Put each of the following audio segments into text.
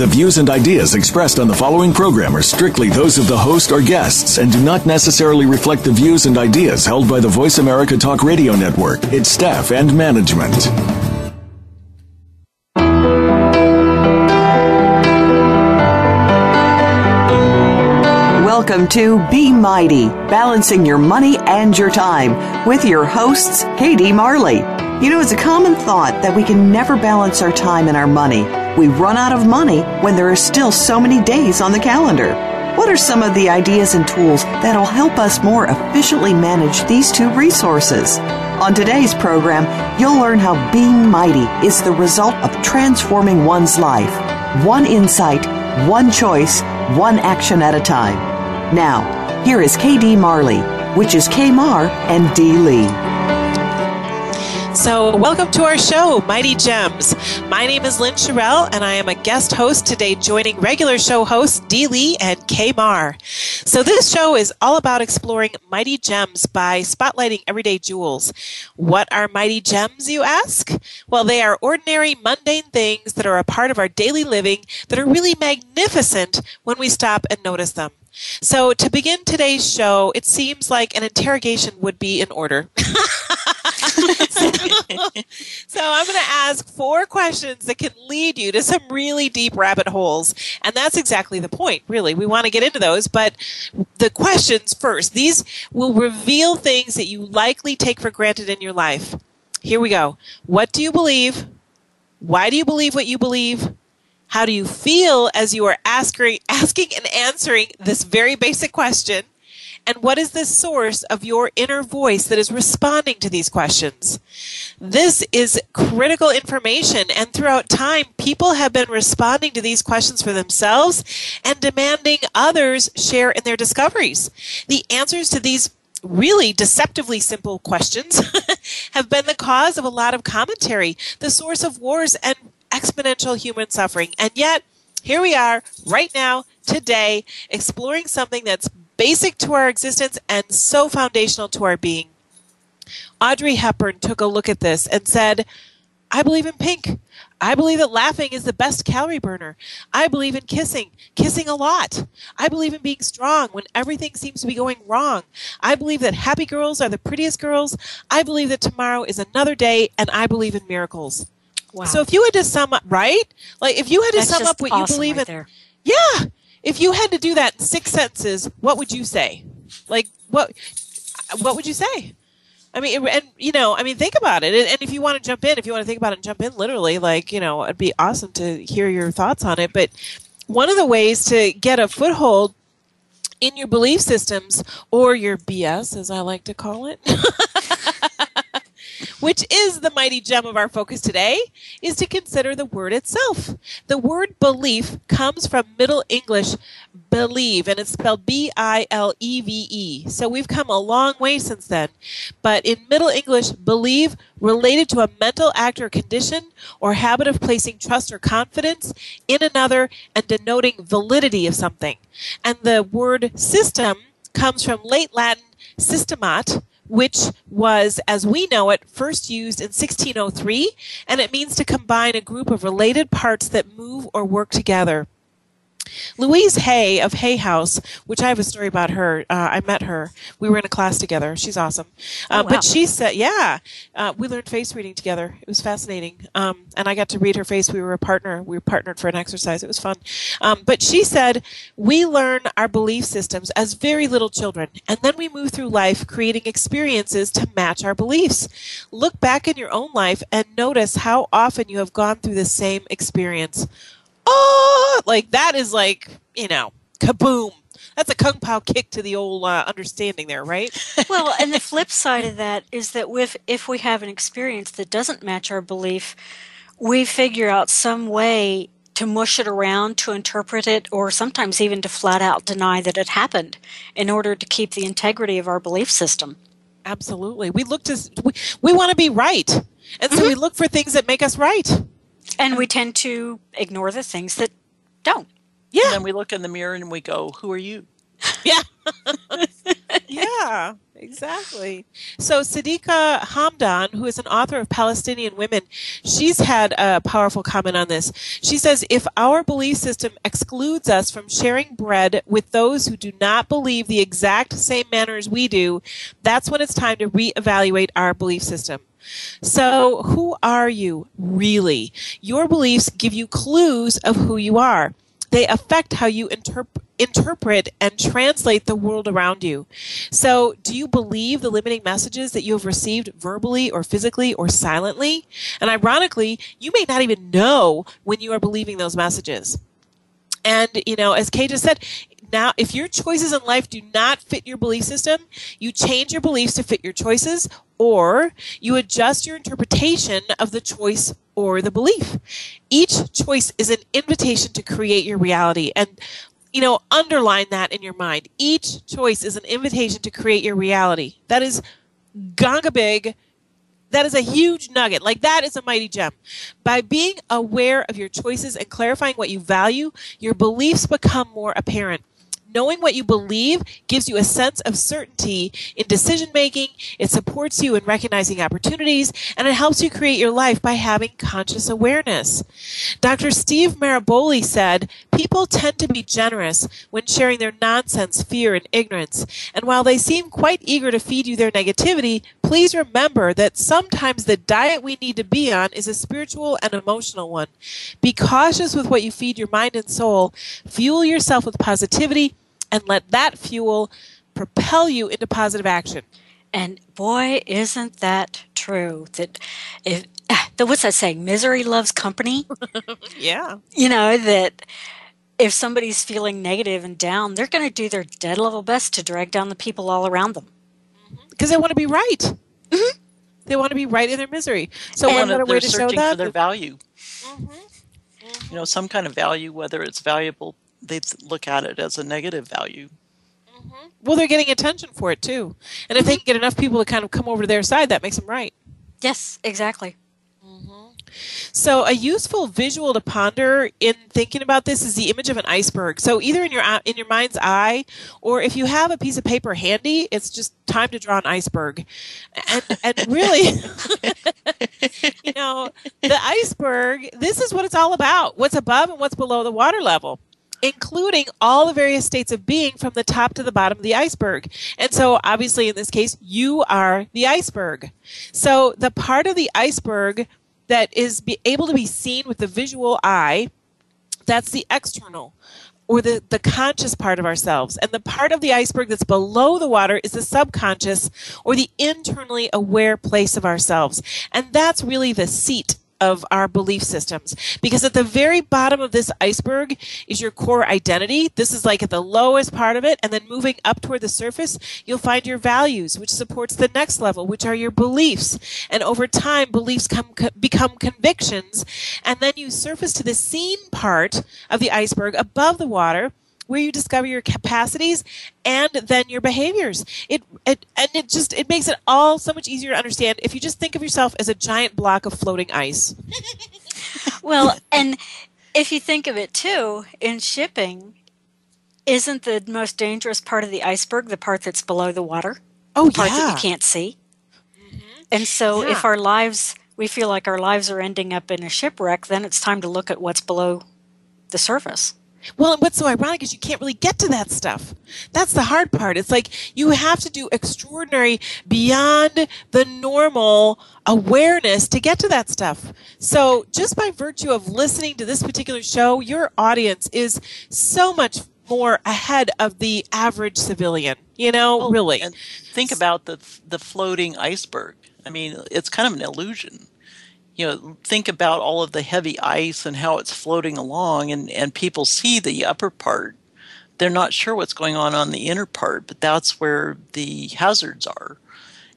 The views and ideas expressed on the following program are strictly those of the host or guests and do not necessarily reflect the views and ideas held by the Voice America Talk Radio Network, its staff, and management. Welcome to Be Mighty, balancing your money and your time with your hosts, KD Marley. You know, it's a common thought that we can never balance our time and our money we run out of money when there are still so many days on the calendar. What are some of the ideas and tools that'll help us more efficiently manage these two resources? On today's program, you'll learn how being mighty is the result of transforming one's life. One insight, one choice, one action at a time. Now, here is KD Marley, which is K Mar and D Lee. So, welcome to our show, Mighty Gems. My name is Lynn Sherrill, and I am a guest host today, joining regular show hosts Dee Lee and Kay Mar. So, this show is all about exploring mighty gems by spotlighting everyday jewels. What are mighty gems, you ask? Well, they are ordinary, mundane things that are a part of our daily living that are really magnificent when we stop and notice them. So, to begin today's show, it seems like an interrogation would be in order. so I'm going to ask four questions that can lead you to some really deep rabbit holes. And that's exactly the point, really. We want to get into those, but the questions first. These will reveal things that you likely take for granted in your life. Here we go. What do you believe? Why do you believe what you believe? How do you feel as you are asking, asking and answering this very basic question? And what is the source of your inner voice that is responding to these questions? This is critical information, and throughout time, people have been responding to these questions for themselves and demanding others share in their discoveries. The answers to these really deceptively simple questions have been the cause of a lot of commentary, the source of wars and exponential human suffering. And yet, here we are right now, today, exploring something that's basic to our existence and so foundational to our being. Audrey Hepburn took a look at this and said, I believe in pink. I believe that laughing is the best calorie burner. I believe in kissing, kissing a lot. I believe in being strong when everything seems to be going wrong. I believe that happy girls are the prettiest girls. I believe that tomorrow is another day, and I believe in miracles. Wow. So if you had to sum up, right? Like if you had to That's sum up what awesome you believe right in, there. yeah, if you had to do that six sentences, what would you say? Like what? What would you say? I mean, and you know, I mean, think about it. And if you want to jump in, if you want to think about it and jump in, literally, like you know, it'd be awesome to hear your thoughts on it. But one of the ways to get a foothold in your belief systems or your BS, as I like to call it. which is the mighty gem of our focus today, is to consider the word itself. The word belief comes from Middle English believe, and it's spelled B I L E V E. So we've come a long way since then. But in Middle English, believe related to a mental act or condition or habit of placing trust or confidence in another and denoting validity of something. And the word system comes from late Latin systemat, which was, as we know it, first used in 1603, and it means to combine a group of related parts that move or work together. Louise Hay of Hay House, which I have a story about her. Uh, I met her. We were in a class together. She's awesome. Uh, Oh, wow. But she said, yeah, uh, we learned face reading together. It was fascinating. Um, and I got to read her face. We were a partner. We were partnered for an exercise. It was fun. Um, but she said, we learn our belief systems as very little children, and then we move through life creating experiences to match our beliefs. Look back in your own life and notice how often you have gone through the same experience oh, like that is like, you know, kaboom. That's a kung pao kick to the old uh, understanding there, right? well, and the flip side of that is that with if we have an experience that doesn't match our belief, we figure out some way to mush it around, to interpret it, or sometimes even to flat out deny that it happened in order to keep the integrity of our belief system. Absolutely. We look to we, we want to be right. And so mm-hmm. we look for things that make us right. And we tend to ignore the things that don't. Yeah. And then we look in the mirror and we go, "Who are you?" Yeah. yeah, exactly. So Sadiqa Hamdan, who is an author of Palestinian Women, she's had a powerful comment on this. She says, if our belief system excludes us from sharing bread with those who do not believe the exact same manner as we do, that's when it's time to reevaluate our belief system. So, who are you really? Your beliefs give you clues of who you are. They affect how you interpret interpret and translate the world around you. So, do you believe the limiting messages that you have received verbally or physically or silently? And ironically, you may not even know when you are believing those messages. And, you know, as Kay just said, now if your choices in life do not fit your belief system, you change your beliefs to fit your choices or you adjust your interpretation of the choice or the belief. Each choice is an invitation to create your reality. And you know, underline that in your mind. Each choice is an invitation to create your reality. That is ganga big. That is a huge nugget. Like that is a mighty gem. By being aware of your choices and clarifying what you value, your beliefs become more apparent. Knowing what you believe gives you a sense of certainty in decision making. It supports you in recognizing opportunities and it helps you create your life by having conscious awareness. Dr. Steve Maraboli said, people tend to be generous when sharing their nonsense, fear, and ignorance. And while they seem quite eager to feed you their negativity, please remember that sometimes the diet we need to be on is a spiritual and emotional one. Be cautious with what you feed your mind and soul. Fuel yourself with positivity and let that fuel propel you into positive action. And boy, isn't that true? That if the what's that saying? Misery loves company. yeah. You know that if somebody's feeling negative and down, they're going to do their dead level best to drag down the people all around them because mm-hmm. they want to be right. Mm-hmm. They want to be right in their misery. So and one better way to show that for their value. Mm-hmm. You know, some kind of value, whether it's valuable they look at it as a negative value. Mm-hmm. Well, they're getting attention for it too, and if they can get enough people to kind of come over to their side, that makes them right. Yes, exactly. Mm-hmm. So, a useful visual to ponder in thinking about this is the image of an iceberg. So, either in your in your mind's eye, or if you have a piece of paper handy, it's just time to draw an iceberg. And, and really, you know, the iceberg. This is what it's all about: what's above and what's below the water level including all the various states of being from the top to the bottom of the iceberg. And so, obviously, in this case, you are the iceberg. So, the part of the iceberg that is able to be seen with the visual eye, that's the external or the, the conscious part of ourselves. And the part of the iceberg that's below the water is the subconscious or the internally aware place of ourselves. And that's really the seat of our belief systems. Because at the very bottom of this iceberg is your core identity. This is like at the lowest part of it. And then moving up toward the surface, you'll find your values, which supports the next level, which are your beliefs. And over time, beliefs come, become convictions. And then you surface to the seen part of the iceberg above the water where you discover your capacities and then your behaviors. It, it and it just it makes it all so much easier to understand if you just think of yourself as a giant block of floating ice. well, and if you think of it too, in shipping, isn't the most dangerous part of the iceberg the part that's below the water? Oh, the part yeah. that you can't see. Mm-hmm. And so, yeah. if our lives, we feel like our lives are ending up in a shipwreck, then it's time to look at what's below the surface. Well, and what's so ironic is you can't really get to that stuff. That's the hard part. It's like you have to do extraordinary beyond the normal awareness to get to that stuff. So just by virtue of listening to this particular show, your audience is so much more ahead of the average civilian, you know, well, really. And think about the the floating iceberg. I mean, it's kind of an illusion you know, think about all of the heavy ice and how it's floating along, and, and people see the upper part. They're not sure what's going on on the inner part, but that's where the hazards are.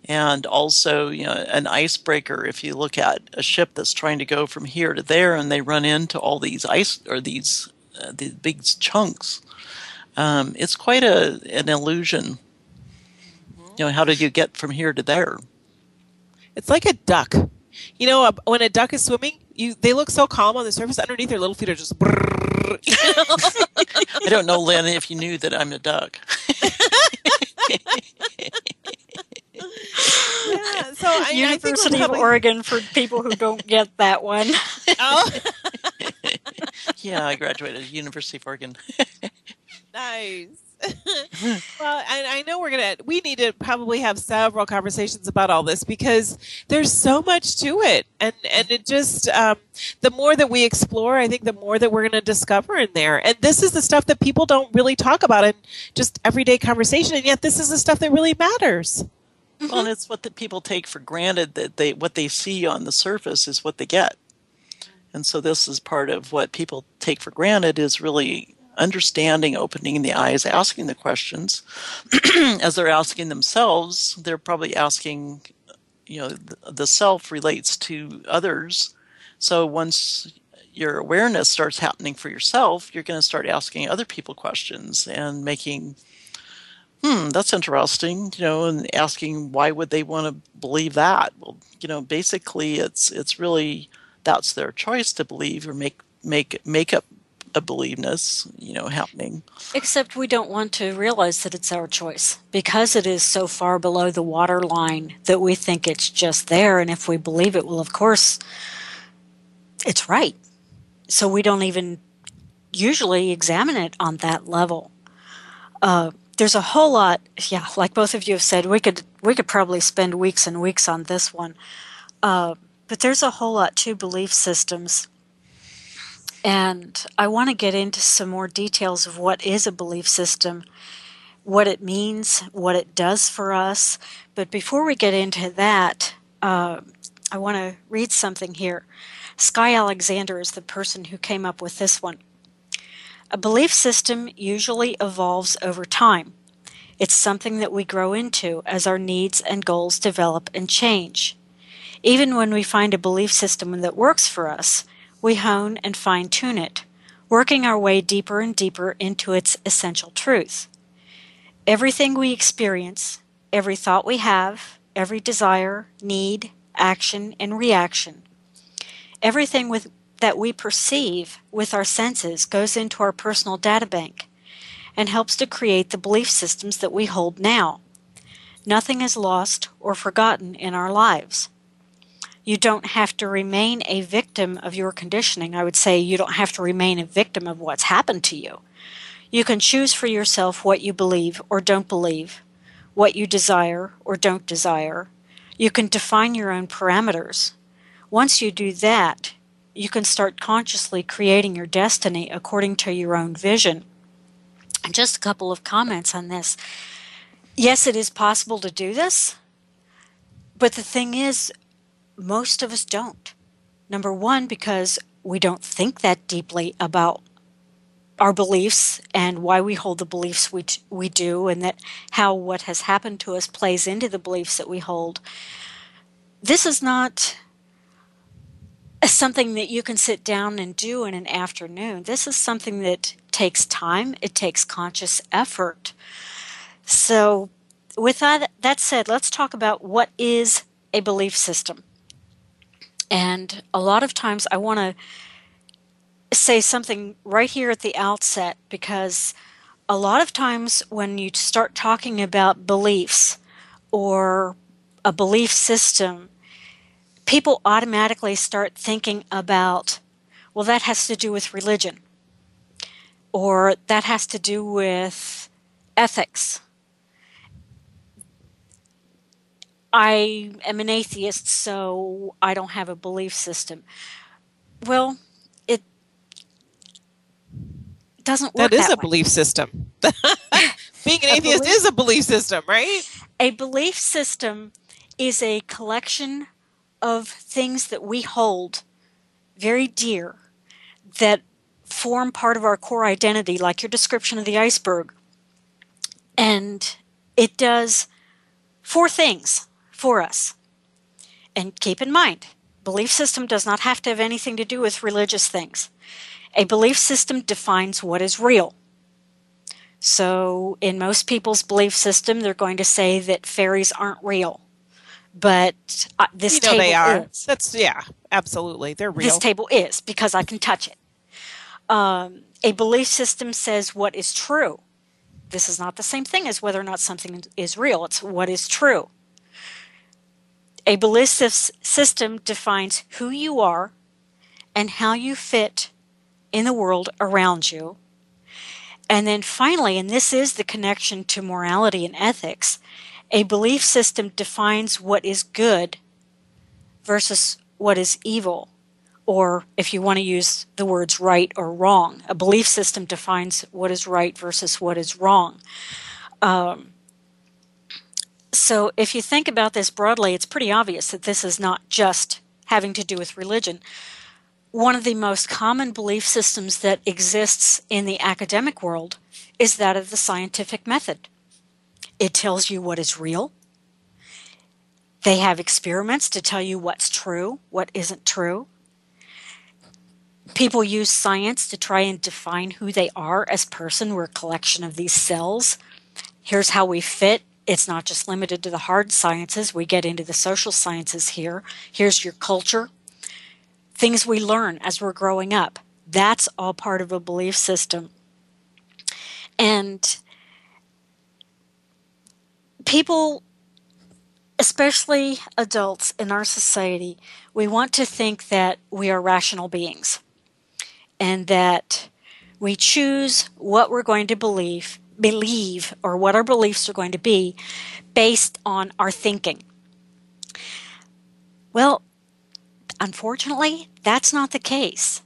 And also, you know, an icebreaker, if you look at a ship that's trying to go from here to there and they run into all these ice or these, uh, these big chunks, um, it's quite a, an illusion You know, how did you get from here to there? It's like a duck. You know, when a duck is swimming, you they look so calm on the surface. Underneath, their little feet are just. brrrr, you know? I don't know, Lynn, if you knew that I'm a duck. yeah. So I, I think University of probably- Oregon for people who don't get that one. Oh, yeah, I graduated University of Oregon. nice. Well, and I know we're gonna. We need to probably have several conversations about all this because there's so much to it, and and it just um, the more that we explore, I think the more that we're gonna discover in there. And this is the stuff that people don't really talk about in just everyday conversation, and yet this is the stuff that really matters. Well, and it's what the people take for granted that they what they see on the surface is what they get. And so this is part of what people take for granted is really understanding, opening the eyes, asking the questions. As they're asking themselves, they're probably asking, you know, the, the self relates to others. So once your awareness starts happening for yourself, you're going to start asking other people questions and making hmm, that's interesting, you know, and asking why would they want to believe that? Well, you know, basically it's it's really that's their choice to believe or make make make up a believeness, you know, happening. Except we don't want to realize that it's our choice because it is so far below the water line that we think it's just there. And if we believe it, well, of course, it's right. So we don't even usually examine it on that level. Uh, there's a whole lot, yeah, like both of you have said, we could we could probably spend weeks and weeks on this one. Uh, but there's a whole lot to belief systems. And I want to get into some more details of what is a belief system, what it means, what it does for us. But before we get into that, uh, I want to read something here. Skye Alexander is the person who came up with this one. A belief system usually evolves over time. It's something that we grow into as our needs and goals develop and change. Even when we find a belief system that works for us, we hone and fine tune it, working our way deeper and deeper into its essential truth. Everything we experience, every thought we have, every desire, need, action, and reaction, everything with, that we perceive with our senses goes into our personal data bank and helps to create the belief systems that we hold now. Nothing is lost or forgotten in our lives. You don't have to remain a victim of your conditioning. I would say you don't have to remain a victim of what's happened to you. You can choose for yourself what you believe or don't believe, what you desire or don't desire. You can define your own parameters. Once you do that, you can start consciously creating your destiny according to your own vision. And just a couple of comments on this. Yes, it is possible to do this, but the thing is, most of us don't. Number one, because we don't think that deeply about our beliefs and why we hold the beliefs we, t- we do, and that how what has happened to us plays into the beliefs that we hold. This is not something that you can sit down and do in an afternoon. This is something that takes time, it takes conscious effort. So, with that, that said, let's talk about what is a belief system. And a lot of times I want to say something right here at the outset because a lot of times when you start talking about beliefs or a belief system, people automatically start thinking about, well, that has to do with religion, or that has to do with ethics. I am an atheist, so I don't have a belief system. Well, it doesn't work That is that a way. belief system. Being an atheist belief- is a belief system, right? A belief system is a collection of things that we hold very dear that form part of our core identity, like your description of the iceberg. And it does four things for us. And keep in mind, belief system does not have to have anything to do with religious things. A belief system defines what is real. So, in most people's belief system, they're going to say that fairies aren't real. But uh, this you know table they are. is. That's yeah, absolutely. They're real. This table is because I can touch it. Um, a belief system says what is true. This is not the same thing as whether or not something is real. It's what is true. A belief system defines who you are and how you fit in the world around you. And then finally, and this is the connection to morality and ethics, a belief system defines what is good versus what is evil. Or if you want to use the words right or wrong, a belief system defines what is right versus what is wrong. Um, so if you think about this broadly, it's pretty obvious that this is not just having to do with religion. One of the most common belief systems that exists in the academic world is that of the scientific method. It tells you what is real. They have experiments to tell you what's true, what isn't true. People use science to try and define who they are as person. We're a collection of these cells. Here's how we fit. It's not just limited to the hard sciences. We get into the social sciences here. Here's your culture. Things we learn as we're growing up. That's all part of a belief system. And people, especially adults in our society, we want to think that we are rational beings and that we choose what we're going to believe believe or what our beliefs are going to be based on our thinking. Well, unfortunately, that's not the case.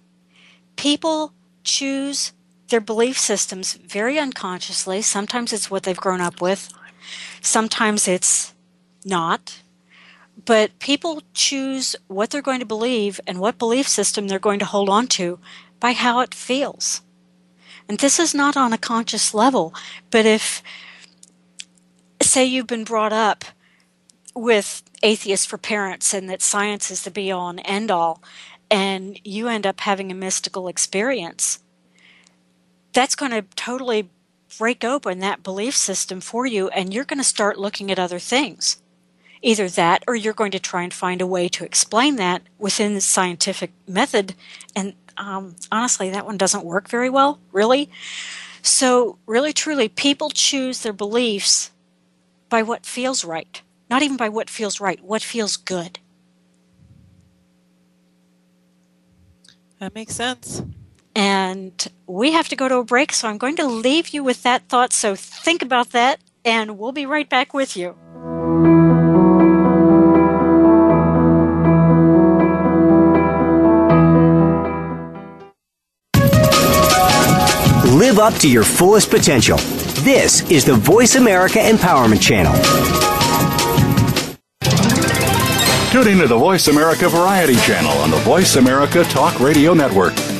People choose their belief systems very unconsciously. Sometimes it's what they've grown up with, sometimes it's not. But people choose what they're going to believe and what belief system they're going to hold on to by how it feels. And this is not on a conscious level, but if, say, you've been brought up with atheists for parents and that science is the be all and end all, and you end up having a mystical experience, that's going to totally break open that belief system for you, and you're going to start looking at other things. Either that, or you're going to try and find a way to explain that within the scientific method, and um, honestly, that one doesn't work very well, really. So, really, truly, people choose their beliefs by what feels right, not even by what feels right, what feels good. That makes sense. And we have to go to a break, so I'm going to leave you with that thought. So, think about that, and we'll be right back with you. Live up to your fullest potential. This is the Voice America Empowerment Channel. Tune into the Voice America Variety channel on the Voice America Talk Radio Network.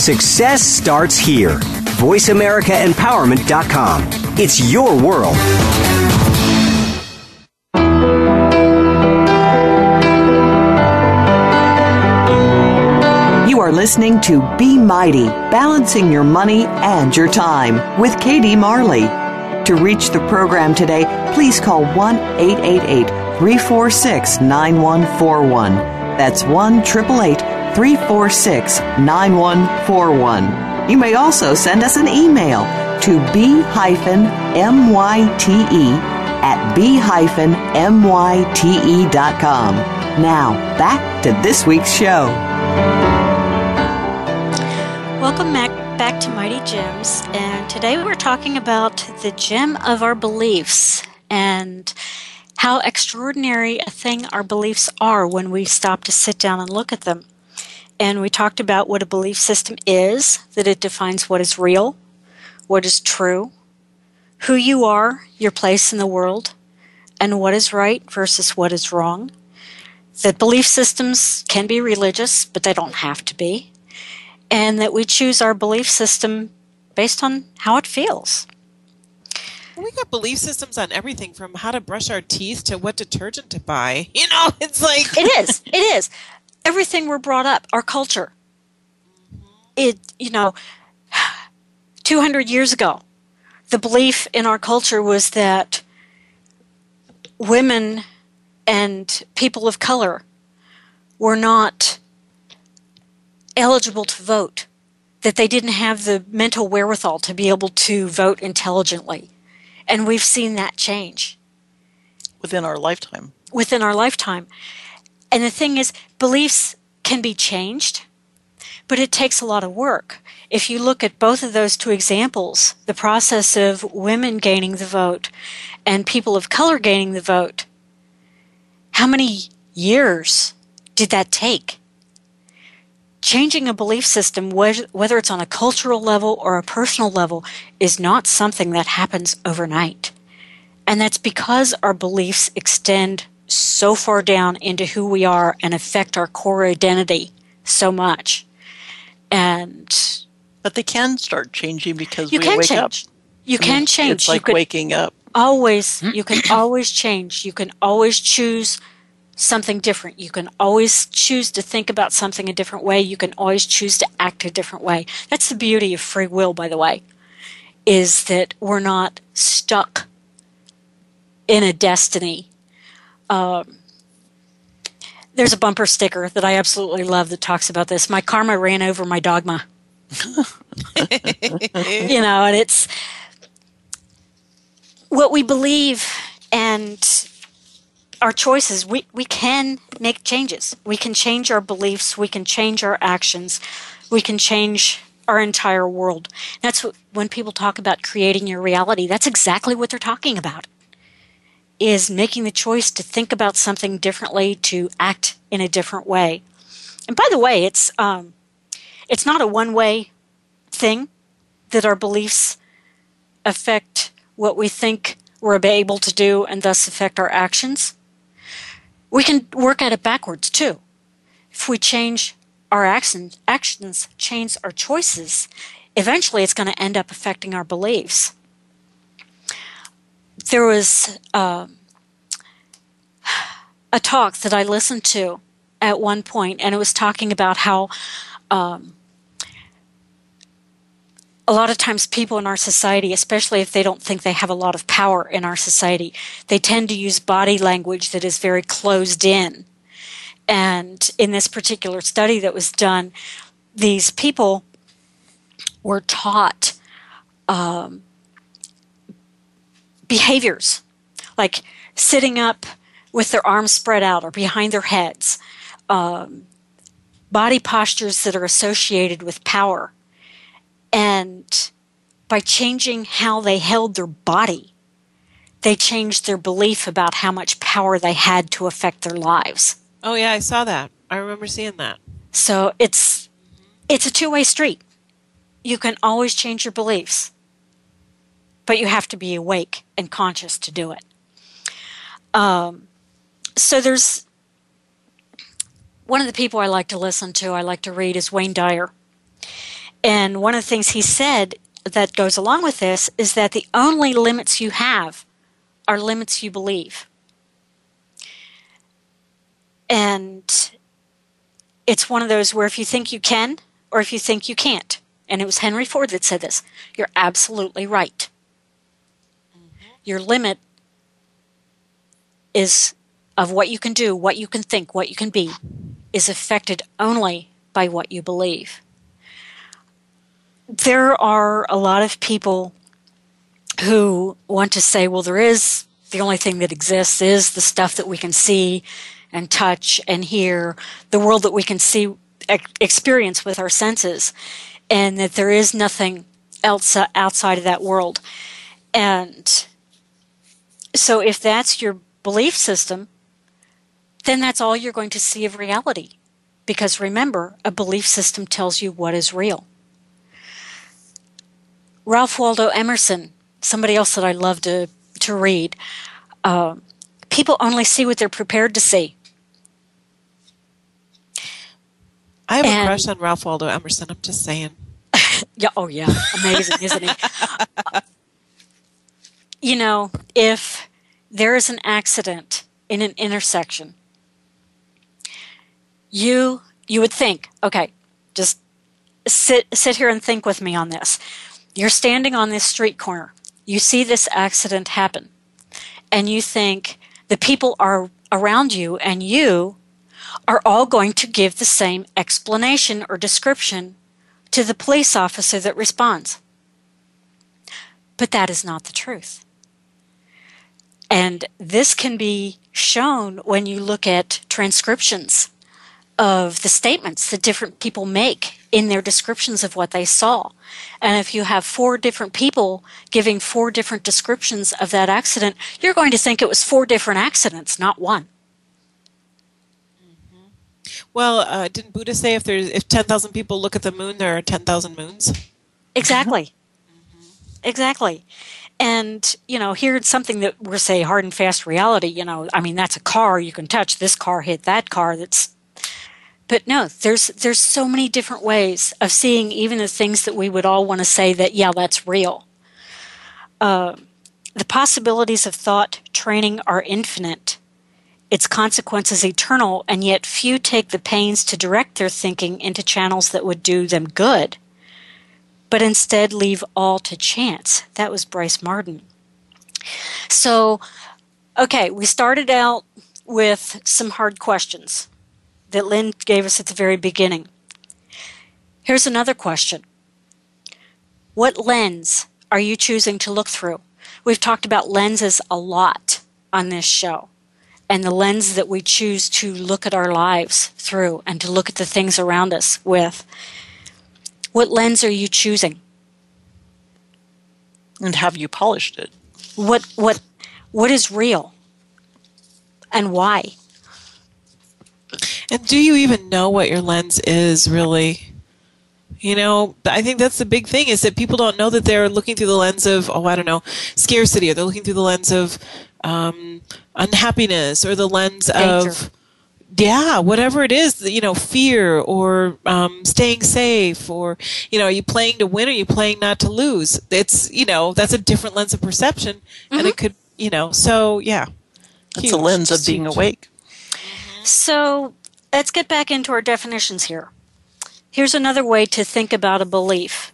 Success starts here. VoiceAmericaEmpowerment.com. It's your world. You are listening to Be Mighty, balancing your money and your time with KD Marley. To reach the program today, please call 1 888 346 9141. That's 1 888 346 9141. You may also send us an email to b-myte at b-myte.com. Now, back to this week's show. Welcome back, back to Mighty Gems, and today we're talking about the gem of our beliefs and how extraordinary a thing our beliefs are when we stop to sit down and look at them. And we talked about what a belief system is, that it defines what is real, what is true, who you are, your place in the world, and what is right versus what is wrong. That belief systems can be religious, but they don't have to be. And that we choose our belief system based on how it feels. We got belief systems on everything from how to brush our teeth to what detergent to buy. You know, it's like. it is. It is everything we're brought up, our culture. Mm-hmm. It, you know, 200 years ago, the belief in our culture was that women and people of color were not eligible to vote, that they didn't have the mental wherewithal to be able to vote intelligently. And we've seen that change. Within our lifetime. Within our lifetime. And the thing is, beliefs can be changed, but it takes a lot of work. If you look at both of those two examples, the process of women gaining the vote and people of color gaining the vote, how many years did that take? Changing a belief system, whether it's on a cultural level or a personal level, is not something that happens overnight. And that's because our beliefs extend so far down into who we are and affect our core identity so much. And but they can start changing because you we can wake change. up. You I can mean, change. It's like you waking up. Always, hmm? you can always change. You can always choose something different. You can always choose to think about something a different way. You can always choose to act a different way. That's the beauty of free will, by the way, is that we're not stuck in a destiny um, there's a bumper sticker that I absolutely love that talks about this. My karma ran over my dogma. you know, and it's what we believe and our choices. We, we can make changes. We can change our beliefs. We can change our actions. We can change our entire world. That's what, when people talk about creating your reality, that's exactly what they're talking about is making the choice to think about something differently, to act in a different way. And by the way, it's um, it's not a one way thing that our beliefs affect what we think we're able to do and thus affect our actions. We can work at it backwards too. If we change our actions, actions change our choices, eventually it's going to end up affecting our beliefs there was uh, a talk that I listened to at one point, and it was talking about how um, a lot of times people in our society, especially if they don't think they have a lot of power in our society, they tend to use body language that is very closed in. And in this particular study that was done, these people were taught um, behaviors like sitting up with their arms spread out or behind their heads, um, body postures that are associated with power. And by changing how they held their body, they changed their belief about how much power they had to affect their lives. Oh yeah, I saw that. I remember seeing that. So it's it's a two-way street. You can always change your beliefs but you have to be awake and conscious to do it. Um, so there's one of the people I like to listen to, I like to read, is Wayne Dyer. And one of the things he said that goes along with this is that the only limits you have are limits you believe. And it's one of those where if you think you can or if you think you can't, and it was Henry Ford that said this, you're absolutely right mm-hmm. your limit is of what you can do, what you can think, what you can be, is affected only by what you believe. There are a lot of people who want to say, well, there is the only thing that exists is the stuff that we can see and touch and hear, the world that we can see, experience with our senses, and that there is nothing else uh, outside of that world. And so, if that's your belief system, then that's all you're going to see of reality. Because remember, a belief system tells you what is real. Ralph Waldo Emerson, somebody else that I love to, to read, uh, people only see what they're prepared to see. I have and, a crush on Ralph Waldo Emerson. I'm just saying. yeah. Oh, yeah. Amazing, isn't he? Uh, you know, if there is an accident in an intersection, you you would think, okay, just sit sit here and think with me on this. You're standing on this street corner. You see this accident happen. And you think the people are around you and you are all going to give the same explanation or description to the police officer that responds. But that is not the truth. And this can be shown when you look at transcriptions of the statements that different people make in their descriptions of what they saw. And if you have four different people giving four different descriptions of that accident, you're going to think it was four different accidents, not one. Well, uh, didn't Buddha say if there's if ten thousand people look at the moon, there are ten thousand moons? Exactly. Mm-hmm. Exactly. And you know, here's something that we're say hard and fast reality. You know, I mean, that's a car you can touch. This car hit that car. That's but no, there's there's so many different ways of seeing even the things that we would all want to say that yeah, that's real. Uh, the possibilities of thought training are infinite its consequences eternal, and yet few take the pains to direct their thinking into channels that would do them good, but instead leave all to chance. That was Bryce Martin. So, okay, we started out with some hard questions that Lynn gave us at the very beginning. Here's another question What lens are you choosing to look through? We've talked about lenses a lot on this show and the lens that we choose to look at our lives through and to look at the things around us with. What lens are you choosing? And have you polished it? What what what is real? And why? And do you even know what your lens is really? You know, I think that's the big thing is that people don't know that they're looking through the lens of, oh, I don't know, scarcity, or they're looking through the lens of um, unhappiness or the lens Danger. of yeah whatever it is you know fear or um, staying safe or you know are you playing to win or are you playing not to lose it's you know that's a different lens of perception mm-hmm. and it mm-hmm. could you know so yeah it's huge. a lens of being awake so let's get back into our definitions here here's another way to think about a belief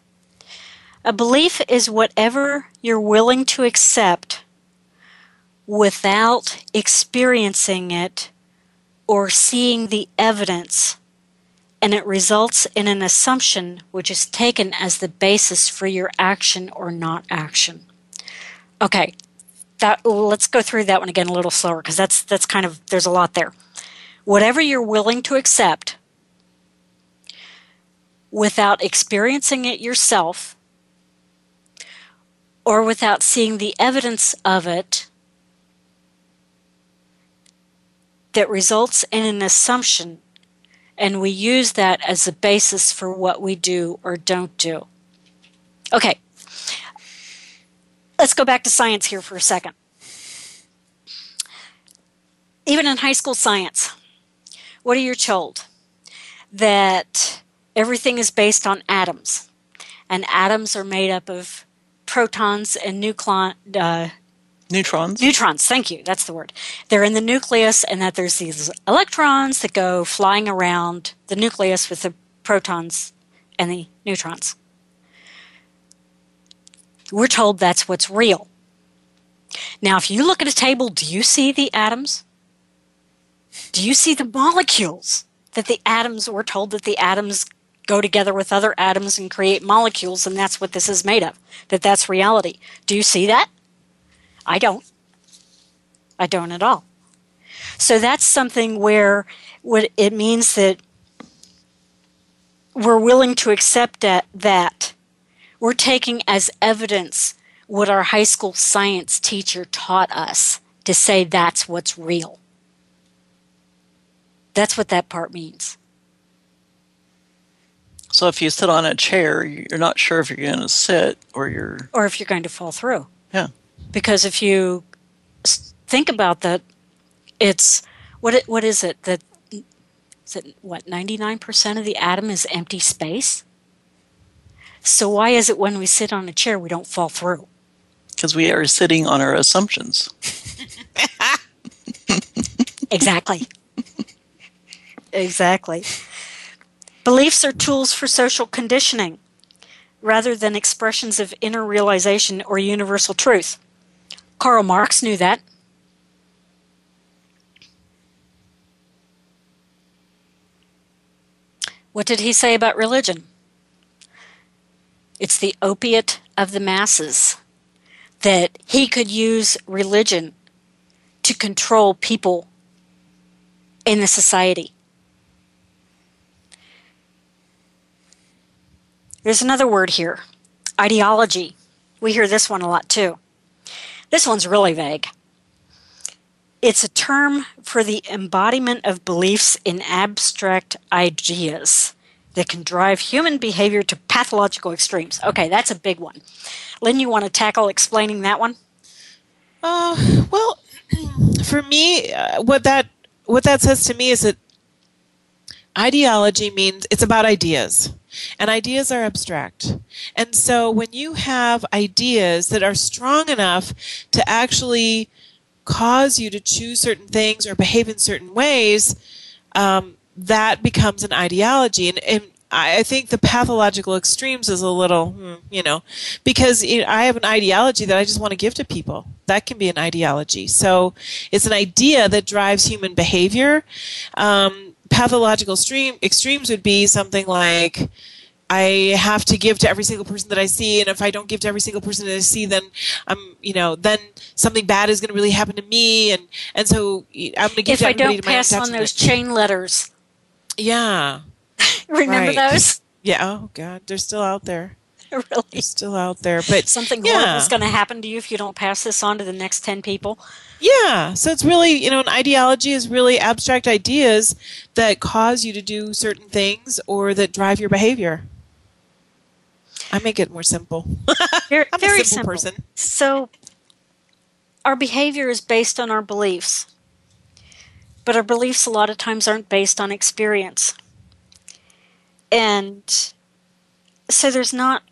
a belief is whatever you're willing to accept without experiencing it or seeing the evidence, and it results in an assumption which is taken as the basis for your action or not action. Okay, that let's go through that one again a little slower because that's that's kind of there's a lot there. Whatever you're willing to accept without experiencing it yourself or without seeing the evidence of it that results in an assumption, and we use that as a basis for what we do or don't do. Okay, let's go back to science here for a second. Even in high school science, what are you told? That everything is based on atoms, and atoms are made up of protons and nucleon, uh, Neutrons. Neutrons, thank you. That's the word. They're in the nucleus, and that there's these electrons that go flying around the nucleus with the protons and the neutrons. We're told that's what's real. Now, if you look at a table, do you see the atoms? Do you see the molecules that the atoms, we're told that the atoms go together with other atoms and create molecules, and that's what this is made of, that that's reality. Do you see that? I don't. I don't at all. So that's something where what it means that we're willing to accept that, that we're taking as evidence what our high school science teacher taught us to say that's what's real. That's what that part means. So if you sit on a chair, you're not sure if you're going to sit or you're or if you're going to fall through. Yeah. Because if you think about that, it's what it, what is it that is it what 99% of the atom is empty space? So why is it when we sit on a chair we don't fall through? Because we are sitting on our assumptions. exactly. Exactly. Beliefs are tools for social conditioning rather than expressions of inner realization or universal truth. Karl Marx knew that. What did he say about religion? It's the opiate of the masses. That he could use religion to control people in the society. There's another word here ideology. We hear this one a lot too. This one's really vague. It's a term for the embodiment of beliefs in abstract ideas that can drive human behavior to pathological extremes. Okay, that's a big one. Lynn, you want to tackle explaining that one? Uh, well, for me, uh, what that what that says to me is that ideology means it's about ideas. And ideas are abstract. And so when you have ideas that are strong enough to actually cause you to choose certain things or behave in certain ways, um, that becomes an ideology. And, and I think the pathological extremes is a little, hmm, you know, because I have an ideology that I just want to give to people. That can be an ideology. So it's an idea that drives human behavior. Um, pathological stream, extremes would be something like, I have to give to every single person that I see, and if I don't give to every single person that I see, then I'm, you know, then something bad is going to really happen to me, and and so I'm going to give if to I don't pass on those chain letters. Yeah. Remember Right. those? Yeah. Oh God, they're still out there. really? Still out there. But Something yeah. horrible is going to happen to you if you don't pass this on to the next 10 people. Yeah. So it's really, you know, an ideology is really abstract ideas that cause you to do certain things or that drive your behavior. I make it more simple. Very, I'm very a simple, simple. person. So, our behavior is based on our beliefs. But our beliefs a lot of times aren't based on experience. And so there's not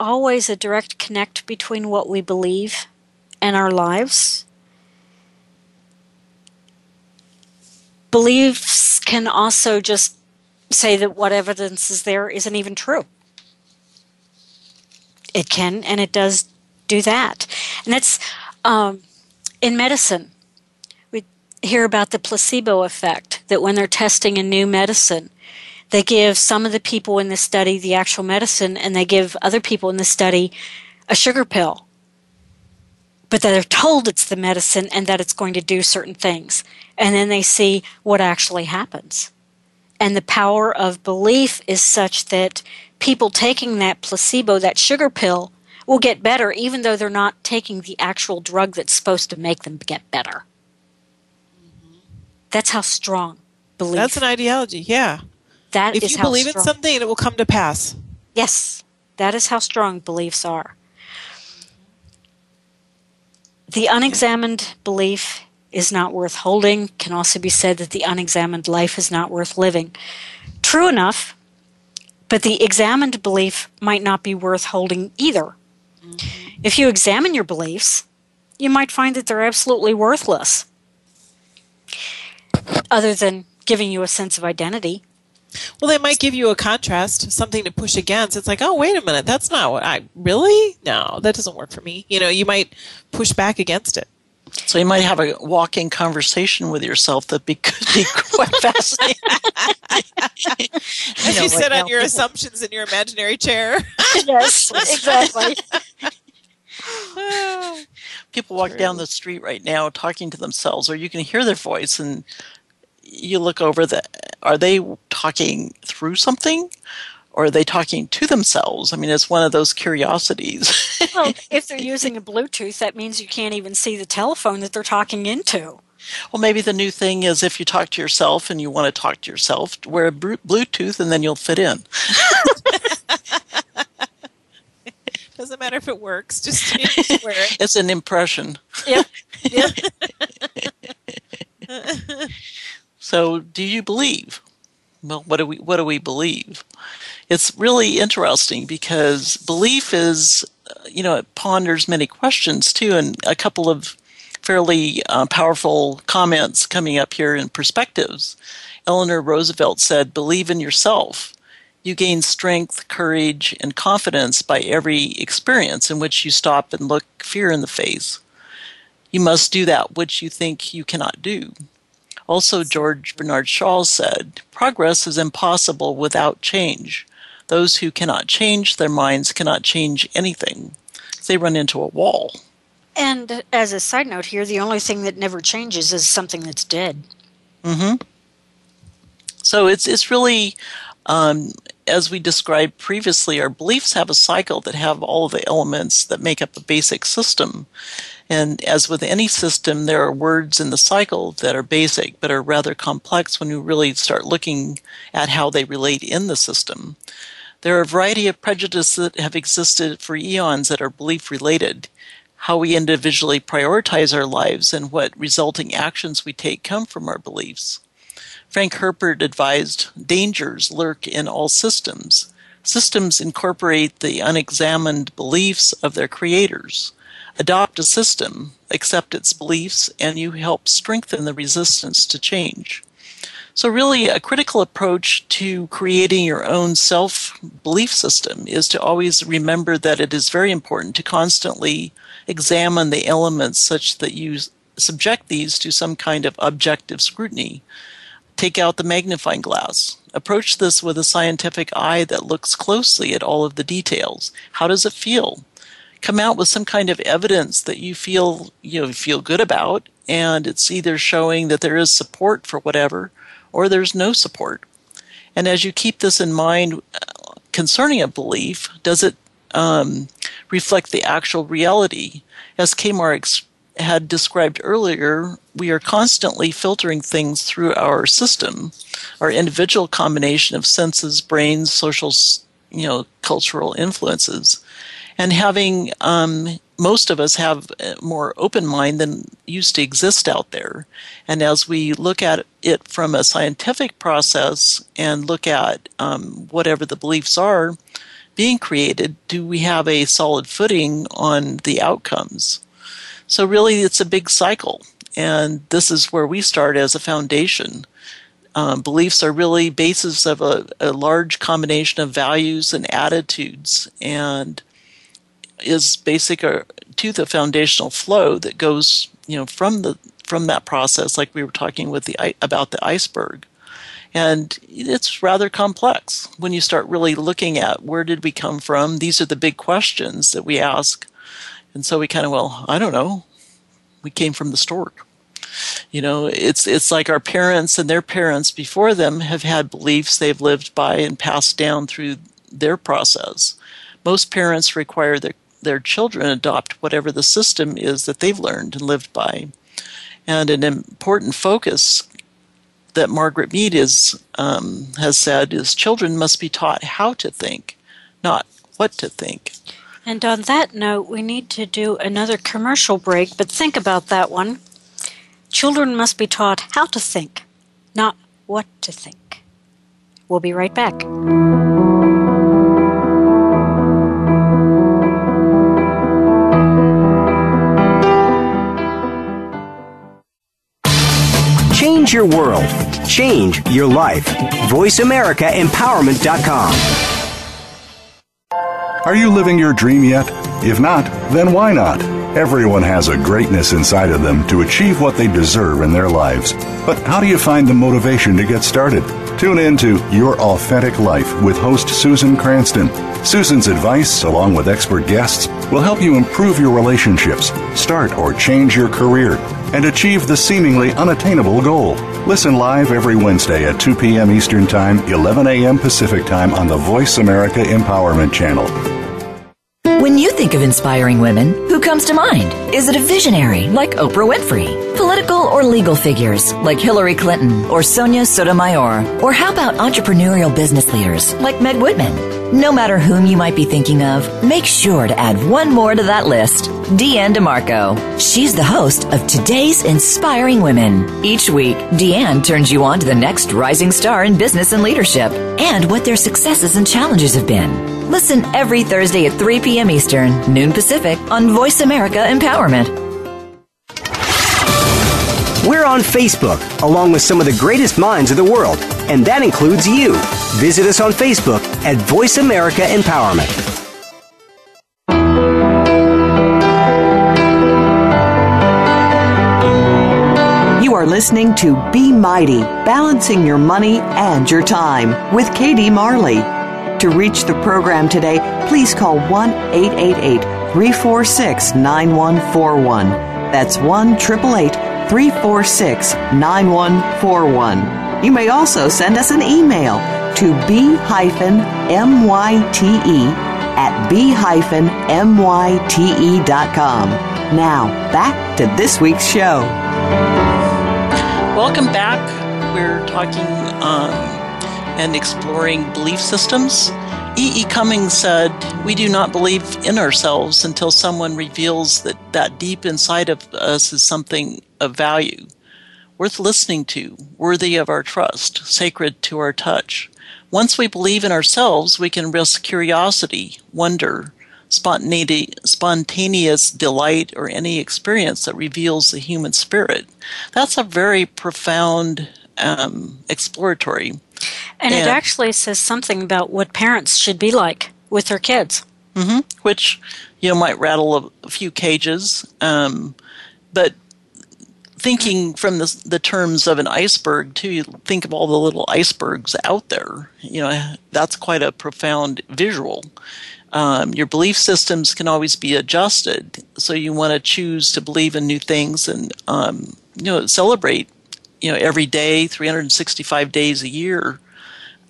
always a direct connect between what we believe and our lives. Beliefs can also just say that what evidence is there isn't even true. It can, and it does do that. And that's um, in medicine. We hear about the placebo effect, that when they're testing a new medicine, they give some of the people in the study the actual medicine, and they give other people in the study a sugar pill. But they're told it's the medicine and that it's going to do certain things. And then they see what actually happens. And the power of belief is such that people taking that placebo, that sugar pill, will get better even though they're not taking the actual drug that's supposed to make them get better. Mm-hmm. That's how strong belief. That's an ideology. Yeah. That If you believe in something, it will come to pass. Yes, that is how strong beliefs are. The unexamined belief is not worth holding. Can also be said that the unexamined life is not worth living. True enough, but the examined belief might not be worth holding either. Mm-hmm. If you examine your beliefs, you might find that they're absolutely worthless, other than giving you a sense of identity. Well, they might give you a contrast, something to push against. It's like, oh, wait a minute, that's not what I really. No, that doesn't work for me. You know, you might push back against it. So you might have a walking conversation with yourself that be, could be quite fascinating. As you, know, sit like on your assumptions in your imaginary chair. yes, exactly. People walk True. down the street right now talking to themselves, or you can hear their voice, and you look over the. Are they talking through something? Or are they talking to themselves? I mean, it's one of those curiosities. well, if they're using a Bluetooth, that means you can't even see the telephone that they're talking into. Well, maybe the new thing is if you talk to yourself and you want to talk to yourself, wear a Bluetooth and then you'll fit in. Doesn't matter if it works, just, just wear it. It's an impression. Yep. yep. so, do you believe? Well, what do we what do we believe? It's really interesting because belief is, uh, you know, it ponders many questions too, and a couple of fairly uh, powerful comments coming up here in perspectives. Eleanor Roosevelt said, Believe in yourself. You gain strength, courage, and confidence by every experience in which you stop and look fear in the face. You must do that which you think you cannot do. Also, George Bernard Shaw said, Progress is impossible without change. Those who cannot change their minds cannot change anything. They run into a wall. And as a side note here, the only thing that never changes is something that's dead. Mm-hmm. So it's it's really, um, as we described previously, our beliefs have a cycle that have all of the elements that make up a basic system. And as with any system, there are words in the cycle that are basic but are rather complex when you really start looking at how they relate in the system. There are a variety of prejudices that have existed for eons that are belief related how we individually prioritize our lives and what resulting actions we take come from our beliefs. Frank Herbert advised dangers lurk in all systems. Systems incorporate the unexamined beliefs of their creators. Adopt a system, accept its beliefs, and you help strengthen the resistance to change. So, really, a critical approach to creating your own self belief system is to always remember that it is very important to constantly examine the elements such that you subject these to some kind of objective scrutiny. Take out the magnifying glass. Approach this with a scientific eye that looks closely at all of the details. How does it feel? Come out with some kind of evidence that you feel you know feel good about, and it's either showing that there is support for whatever, or there's no support. And as you keep this in mind uh, concerning a belief, does it um, reflect the actual reality. As Kamar ex- had described earlier, we are constantly filtering things through our system, our individual combination of senses, brains, social, you know, cultural influences, and having um, most of us have a more open mind than used to exist out there. And as we look at it from a scientific process and look at um, whatever the beliefs are, being created, do we have a solid footing on the outcomes? So, really, it's a big cycle. And this is where we start as a foundation. Um, beliefs are really basis of a, a large combination of values and attitudes, and is basic uh, to the foundational flow that goes, you know, from the from that process, like we were talking with the about the iceberg. And it's rather complex when you start really looking at where did we come from? These are the big questions that we ask. And so we kind of, well, I don't know. We came from the stork. You know, it's it's like our parents and their parents before them have had beliefs they've lived by and passed down through their process. Most parents require their their children adopt whatever the system is that they've learned and lived by. And an important focus that Margaret Mead is, um, has said is children must be taught how to think, not what to think. And on that note, we need to do another commercial break, but think about that one. Children must be taught how to think, not what to think. We'll be right back. Change your world. Change your life. VoiceAmericaEmpowerment.com. Are you living your dream yet? If not, then why not? Everyone has a greatness inside of them to achieve what they deserve in their lives. But how do you find the motivation to get started? Tune in to Your Authentic Life with host Susan Cranston. Susan's advice, along with expert guests, will help you improve your relationships, start or change your career, and achieve the seemingly unattainable goal. Listen live every Wednesday at 2 p.m. Eastern Time, 11 a.m. Pacific Time on the Voice America Empowerment Channel. When you think of inspiring women, who comes to mind? Is it a visionary like Oprah Winfrey? Political or legal figures like Hillary Clinton or Sonia Sotomayor? Or how about entrepreneurial business leaders like Meg Whitman? No matter whom you might be thinking of, make sure to add one more to that list Deanne DeMarco. She's the host of today's Inspiring Women. Each week, Deanne turns you on to the next rising star in business and leadership and what their successes and challenges have been. Listen every Thursday at 3 p.m. Eastern, noon Pacific on Voice America Empowerment. We're on Facebook, along with some of the greatest minds of the world, and that includes you. Visit us on Facebook at Voice America Empowerment. You are listening to Be Mighty, Balancing Your Money and Your Time with KD Marley. To reach the program today, please call 1 888 346 9141. That's 1 888 346 9141. You may also send us an email to b-myte at b-myte.com. Now, back to this week's show. Welcome back. We're talking um, and exploring belief systems. E. E. Cummings said, We do not believe in ourselves until someone reveals that that deep inside of us is something of value, worth listening to, worthy of our trust, sacred to our touch. Once we believe in ourselves, we can risk curiosity, wonder, spontaneity, spontaneous delight, or any experience that reveals the human spirit. That's a very profound um, exploratory and it actually says something about what parents should be like with their kids. Mm-hmm. Which, you know, might rattle a, a few cages. Um, but thinking from the, the terms of an iceberg, too, you think of all the little icebergs out there. You know, that's quite a profound visual. Um, your belief systems can always be adjusted, so you want to choose to believe in new things and um, you know celebrate you know every day 365 days a year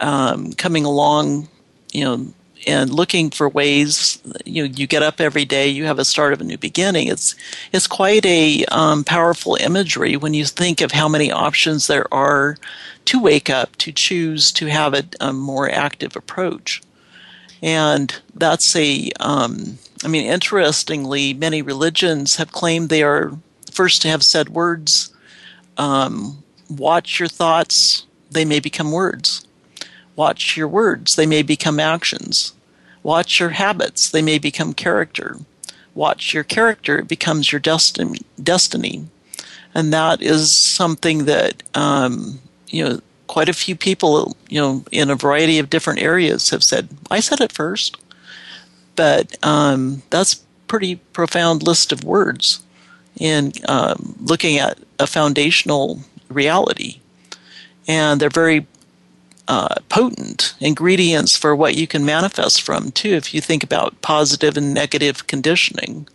um, coming along you know and looking for ways you know you get up every day you have a start of a new beginning. It's it's quite a um, powerful imagery when you think of how many options there are to wake up to choose to have a, a more active approach. And that's a um, I mean interestingly many religions have claimed they are first to have said words um, watch your thoughts, they may become words. Watch your words, they may become actions. Watch your habits, they may become character. Watch your character, it becomes your destiny. And that is something that, um, you know, quite a few people, you know, in a variety of different areas have said, I said it first. But um, that's pretty profound list of words in um, looking at a foundational reality. And they're very uh, potent ingredients for what you can manifest from, too, if you think about positive and negative conditioning.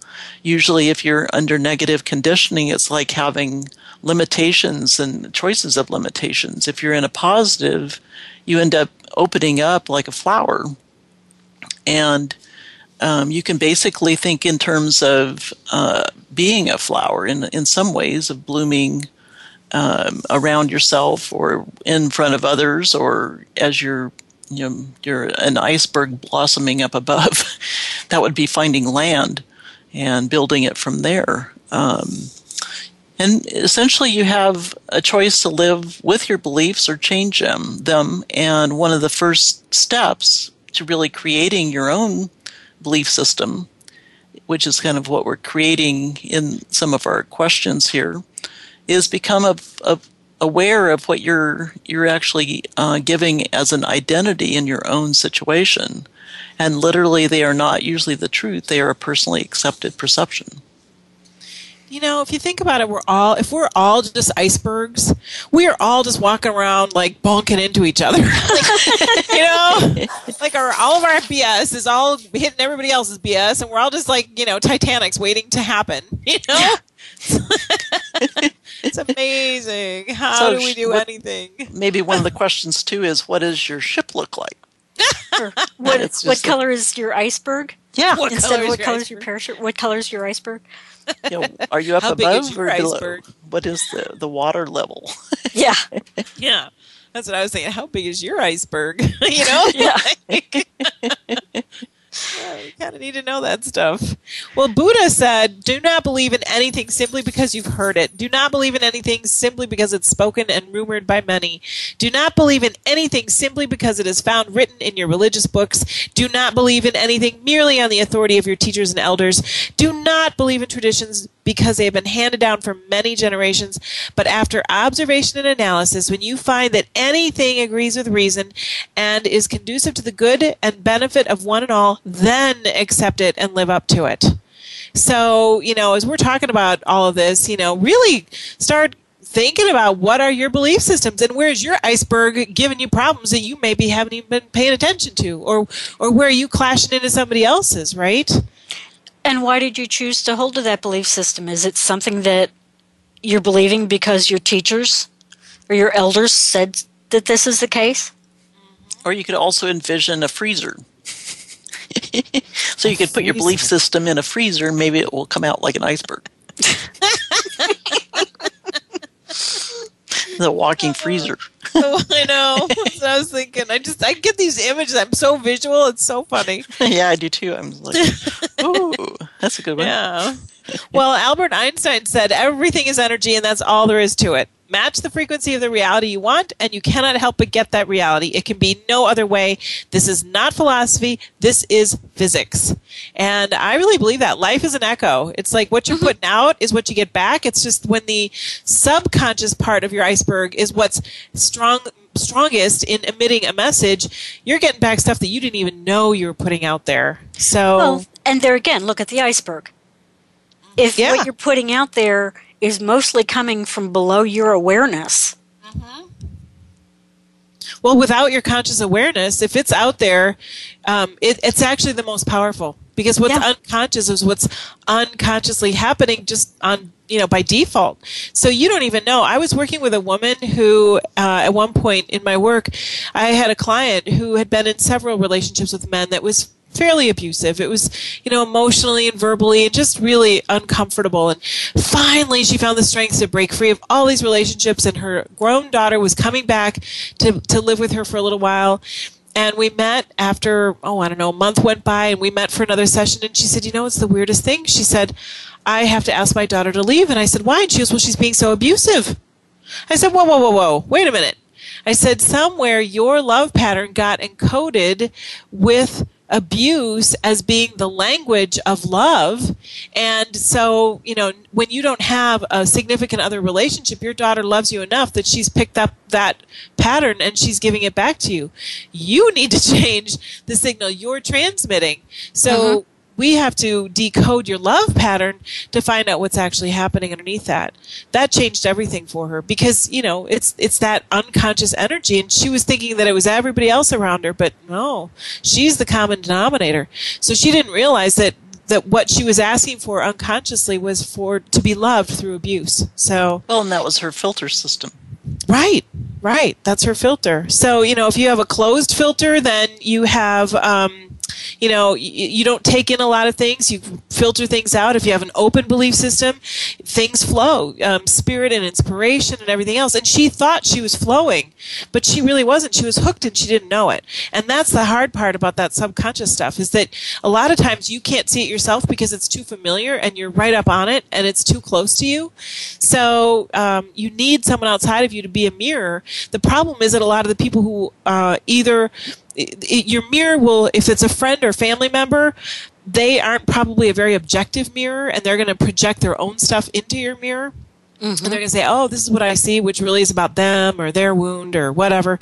Usually, if you're under negative conditioning, it's like having limitations and choices of limitations. If you're in a positive, you end up opening up like a flower. And um, you can basically think in terms of uh, being a flower in, in some ways, of blooming um, around yourself or in front of others or as you're you know you're an iceberg blossoming up above that would be finding land and building it from there. Um, and essentially you have a choice to live with your beliefs or change them them. And one of the first steps to really creating your own belief system which is kind of what we're creating in some of our questions here is become a, a, aware of what you're you're actually uh, giving as an identity in your own situation, and literally they are not usually the truth; they are a personally accepted perception. you know, if you think about it, we're all if we're all just icebergs, we are all just walking around like bonking into each other. like, you know, like our all of our BS is all hitting everybody else's BS, and we're all just like you know Titanics waiting to happen. You know. it's amazing. How So do we do what- anything? Maybe one of the questions too is, what does your ship look like? What, what just a- color is your iceberg? Yeah. What Instead color of is what your color is your iceberg? parachute? What color is your iceberg? You know, are you up How big above is your or below? What is the, the water level? Yeah. Yeah. That's what I was thinking. How big is your iceberg? you know? Yeah. Yeah, we kind of need to know that stuff. Well, Buddha said, do not believe in anything simply because you've heard it. Do not believe in anything simply because it's spoken and rumored by many. Do not believe in anything simply because it is found written in your religious books. Do not believe in anything merely on the authority of your teachers and elders. Do not believe in traditions because they have been handed down for many generations. But after observation and analysis, when you find that anything agrees with reason and is conducive to the good and benefit of one and all, then accept it and live up to it. So, you know, as we're talking about all of this, you know, really start thinking about what are your belief systems and where's your iceberg giving you problems that you maybe haven't even been paying attention to or or where are you clashing into somebody else's, right? And why did you choose to hold to that belief system? Is it something that you're believing because your teachers or your elders said that this is the case? Or you could also envision a freezer. so you could put your belief system in a freezer and maybe it will come out like an iceberg. the walking freezer. oh, I know. I was thinking. I just I get these images. I'm so visual. It's so funny. yeah, I do too. I'm like, ooh, that's a good one. Yeah. Well, Albert Einstein said everything is energy, and that's all there is to it. Match the frequency of the reality you want, and you cannot help but get that reality. It can be no other way. This is not philosophy. This is physics. And I really believe that. Life is an echo. It's like what you're putting out is what you get back. It's just when the subconscious part of your iceberg is what's strong strongest in emitting a message, you're getting back stuff that you didn't even know you were putting out there. So Well, and there again, look at the iceberg. If Yeah. what you're putting out there is mostly coming from below your awareness, Well, without your conscious awareness, if it's out there, um, it, it's actually the most powerful because what's Yeah. unconscious is what's unconsciously happening just on you know by default. So you don't even know. I was working with a woman who, uh, at one point in my work, I had a client who had been in several relationships with men that was fairly abusive. It was, you know, emotionally and verbally and just really uncomfortable. And finally, she found the strength to break free of all these relationships. And her grown daughter was coming back to, to live with her for a little while. And we met after, oh, I don't know, a month went by and we met for another session. And she said, you know, it's the weirdest thing. She said, I have to ask my daughter to leave. And I said, why? And she goes, well, she's being so abusive. I said, whoa, whoa, whoa, whoa, wait a minute. I said, somewhere your love pattern got encoded with abuse as being the language of love. And so, you know, when you don't have a significant other relationship, your daughter loves you enough that she's picked up that pattern and she's giving it back to you. You need to change the signal you're transmitting. So, uh-huh. We have to decode your love pattern to find out what's actually happening underneath that. That changed everything for her because, you know, it's it's that unconscious energy and she was thinking that it was everybody else around her, but no. She's the common denominator. So she didn't realize that that what she was asking for unconsciously was for to be loved through abuse. So Well, and that was her filter system. Right, right. That's her filter. So, you know, if you have a closed filter, then you have, um, you know, y- you don't take in a lot of things. You filter things out. If you have an open belief system, things flow, um, spirit and inspiration and everything else. And she thought she was flowing, but she really wasn't. She was hooked and she didn't know it. And that's the hard part about that subconscious stuff is that a lot of times you can't see it yourself because it's too familiar and you're right up on it and it's too close to you. So um, you need someone outside of you to be a mirror. The problem is that a lot of the people who uh, either i- i- your mirror will, if it's a friend or family member, they aren't probably a very objective mirror and they're going to project their own stuff into your mirror. Mm-hmm. And they're going to say, oh, this is what I see, which really is about them or their wound or whatever.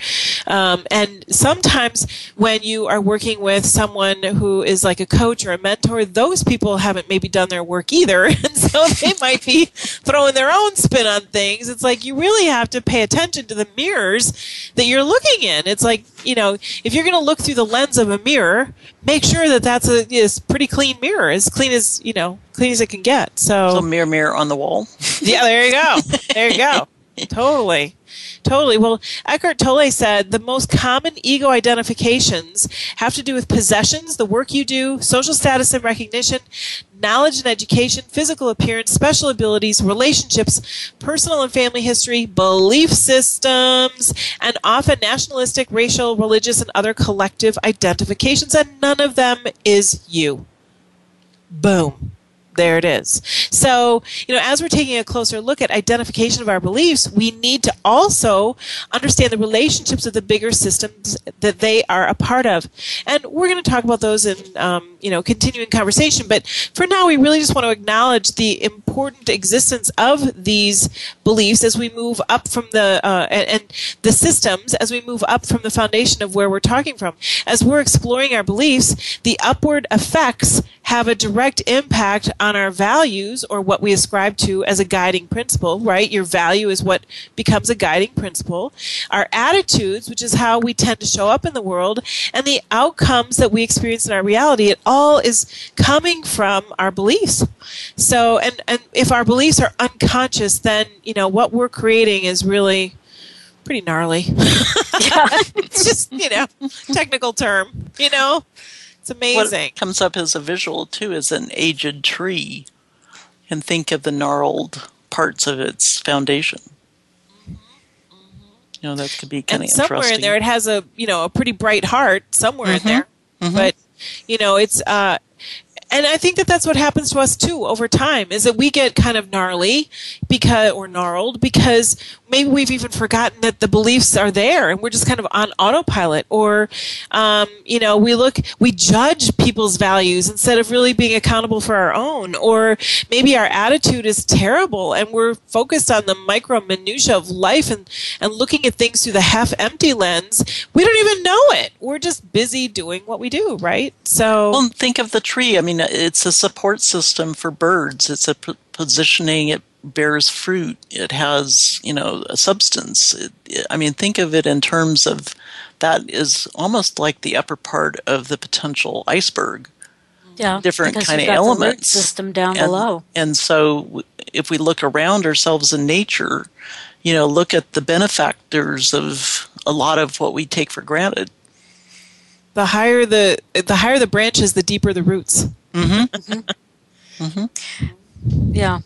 Um, and sometimes when you are working with someone who is like a coach or a mentor, those people haven't maybe done their work either. And so they might be throwing their own spin on things. It's like you really have to pay attention to the mirrors that you're looking in. It's like, you know, if you're going to look through the lens of a mirror, make sure that that's a is pretty clean mirror, as clean as, you know, clean as it can get. So, so mirror, mirror on the wall. yeah, there you go. There you go. totally. Totally. Well, Eckhart Tolle said the most common ego identifications have to do with possessions, the work you do, social status and recognition, knowledge and education, physical appearance, special abilities, relationships, personal and family history, belief systems, and often nationalistic, racial, religious, and other collective identifications. And none of them is you. Boom there it is. So, you know, as we're taking a closer look at identification of our beliefs, we need to also understand the relationships of the bigger systems that they are a part of. And we're going to talk about those in, um, you know, continuing conversation. But for now, we really just want to acknowledge the important existence of these beliefs as we move up from the, uh, and, and the systems as we move up from the foundation of where we're talking from. As we're exploring our beliefs, the upward effects have a direct impact on our values or what we ascribe to as a guiding principle, right? Your value is what becomes a guiding principle. Our attitudes, which is how we tend to show up in the world, and the outcomes that we experience in our reality, it all is coming from our beliefs. So, and, and if our beliefs are unconscious, then, you know, what we're creating is really pretty gnarly. it's just, you know, technical term, you know? It's amazing. What comes up as a visual too is an aged tree, and think of the gnarled parts of its foundation. You know that could be kind of somewhere in there, it has a you know a pretty bright heart somewhere mm-hmm. in there, mm-hmm. but you know it's uh, and I think that that's what happens to us too over time is that we get kind of gnarly because or gnarled because maybe we've even forgotten that the beliefs are there and we're just kind of on autopilot or um, you know we look we judge people's values instead of really being accountable for our own or maybe our attitude is terrible and we're focused on the micro minutia of life and and looking at things through the half empty lens. We don't even know it. We're just busy doing what we do right? So well think of the tree. I mean it's a support system for birds. It's a p- positioning it bears fruit. It has, you know, a substance. It, it, I mean, think of it in terms of that is almost like the upper part of the potential iceberg. Yeah, different kind of elements. system down and, below. And so, if we look around ourselves in nature, you know, look at the benefactors of a lot of what we take for granted. The higher the the higher the branches, the deeper the roots. Mm-hmm. mm-hmm. Yeah.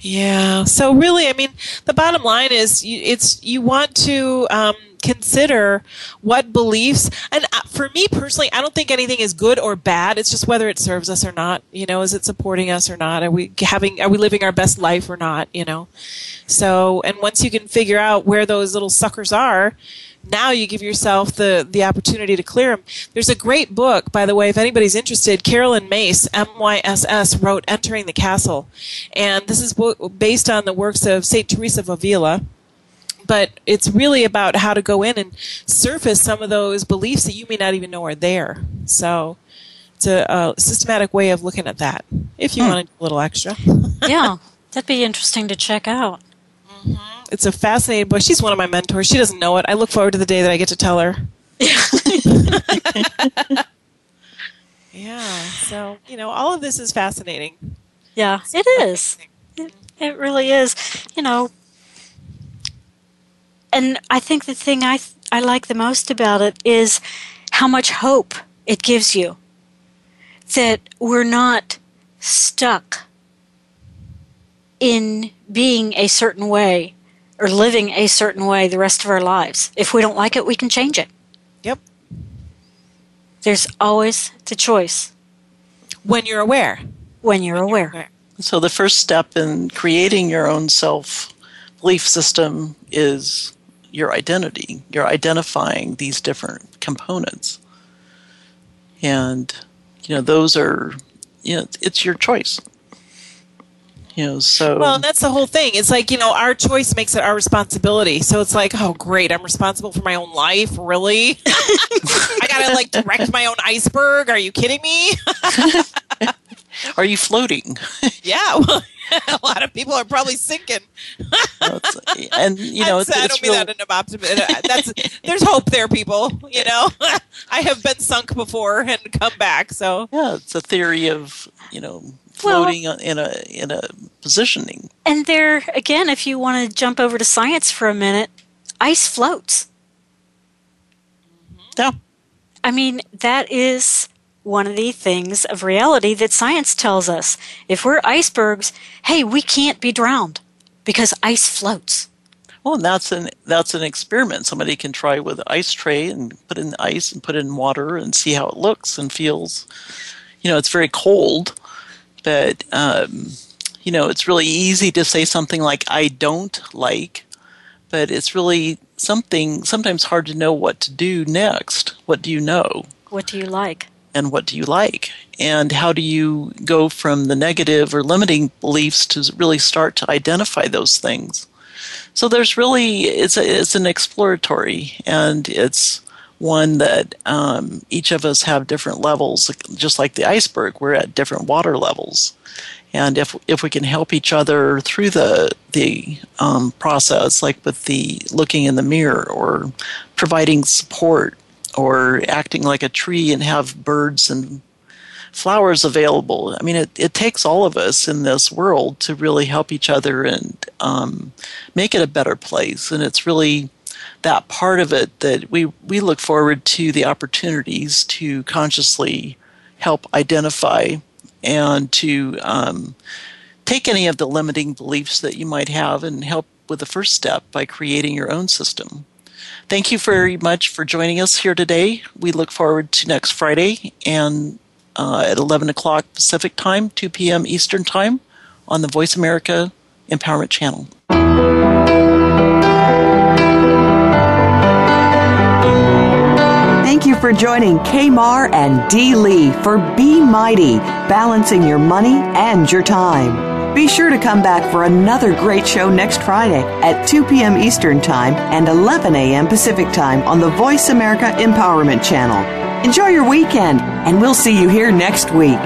Yeah. So really, I mean, the bottom line is, you, it's you want to um, consider what beliefs. And uh, for me personally, I don't think anything is good or bad. It's just whether it serves us or not. You know, is it supporting us or not? Are we having? Are we living our best life or not? You know. So, and once you can figure out where those little suckers are, now you give yourself the, the opportunity to clear them. There's a great book, by the way, if anybody's interested. Caroline Myss, M-Y-S-S, wrote Entering the Castle. And this is based on the works of St. Teresa of Avila. But it's really about how to go in and surface some of those beliefs that you may not even know are there. So it's a, a systematic way of looking at that, if you hmm. want a little extra. yeah, that'd be interesting to check out. Mm-hmm it's a fascinating book. She's one of my mentors. She doesn't know it. I look forward to the day that I get to tell her. yeah. yeah. So you know, all of this is fascinating. Yeah, it is. It, it really is. You know, and I think the thing I I like the most about it is how much hope it gives you. That we're not stuck in being a certain way or living a certain way the rest of our lives. If we don't like it, we can change it. Yep. There's always the choice. When you're aware. When you're, when aware. you're aware. So the first step in creating your own self belief system is your identity. You're identifying these different components. And you know, those are you know, it's your choice. You know, so Well, and that's the whole thing. It's like, you know, our choice makes it our responsibility. So it's like, oh, great, I'm responsible for my own life. Really? I got to like direct my own iceberg. Are you kidding me? are you floating? yeah. Well, a lot of people are probably sinking. and you know, it's, I don't mean real- that in an optimism. Uh, that's there's hope there, people. You know, I have been sunk before and come back. So yeah, it's a theory of you know floating in a in a positioning. And there, again, if you want to jump over to science for a minute, ice floats. Mm-hmm. Yeah. I mean, that is one of the things of reality that science tells us. If we're icebergs, hey, we can't be drowned because ice floats. Well, and that's an that's an experiment. Somebody can try with an ice tray and put in ice and put in water and see how it looks and feels. You know, it's very cold, but um, you know, it's really easy to say something like "I don't like," but it's really something sometimes hard to know what to do next. What do you know? What do you like? and what do you like and how do you go from the negative or limiting beliefs to really start to identify those things so there's really it's a, it's an exploratory and it's one that um, each of us have different levels just like the iceberg we're at different water levels and if if we can help each other through the the um, process like with the looking in the mirror or providing support or acting like a tree and have birds and flowers available. I mean, it, it takes all of us in this world to really help each other and um, make it a better place. And it's really that part of it that we, we look forward to the opportunities to consciously help identify and to um, take any of the limiting beliefs that you might have and help with the first step by creating your own system. Thank you very much for joining us here today. We look forward to next Friday and uh, at 11 o'clock Pacific Time, 2 p.m. Eastern Time on the Voice America Empowerment Channel. Thank you for joining Kmar and D. Lee for Be Mighty, balancing your money and your time. Be sure to come back for another great show next Friday at 2 p.m. Eastern Time and 11 a.m. Pacific Time on the Voice America Empowerment Channel. Enjoy your weekend, and we'll see you here next week.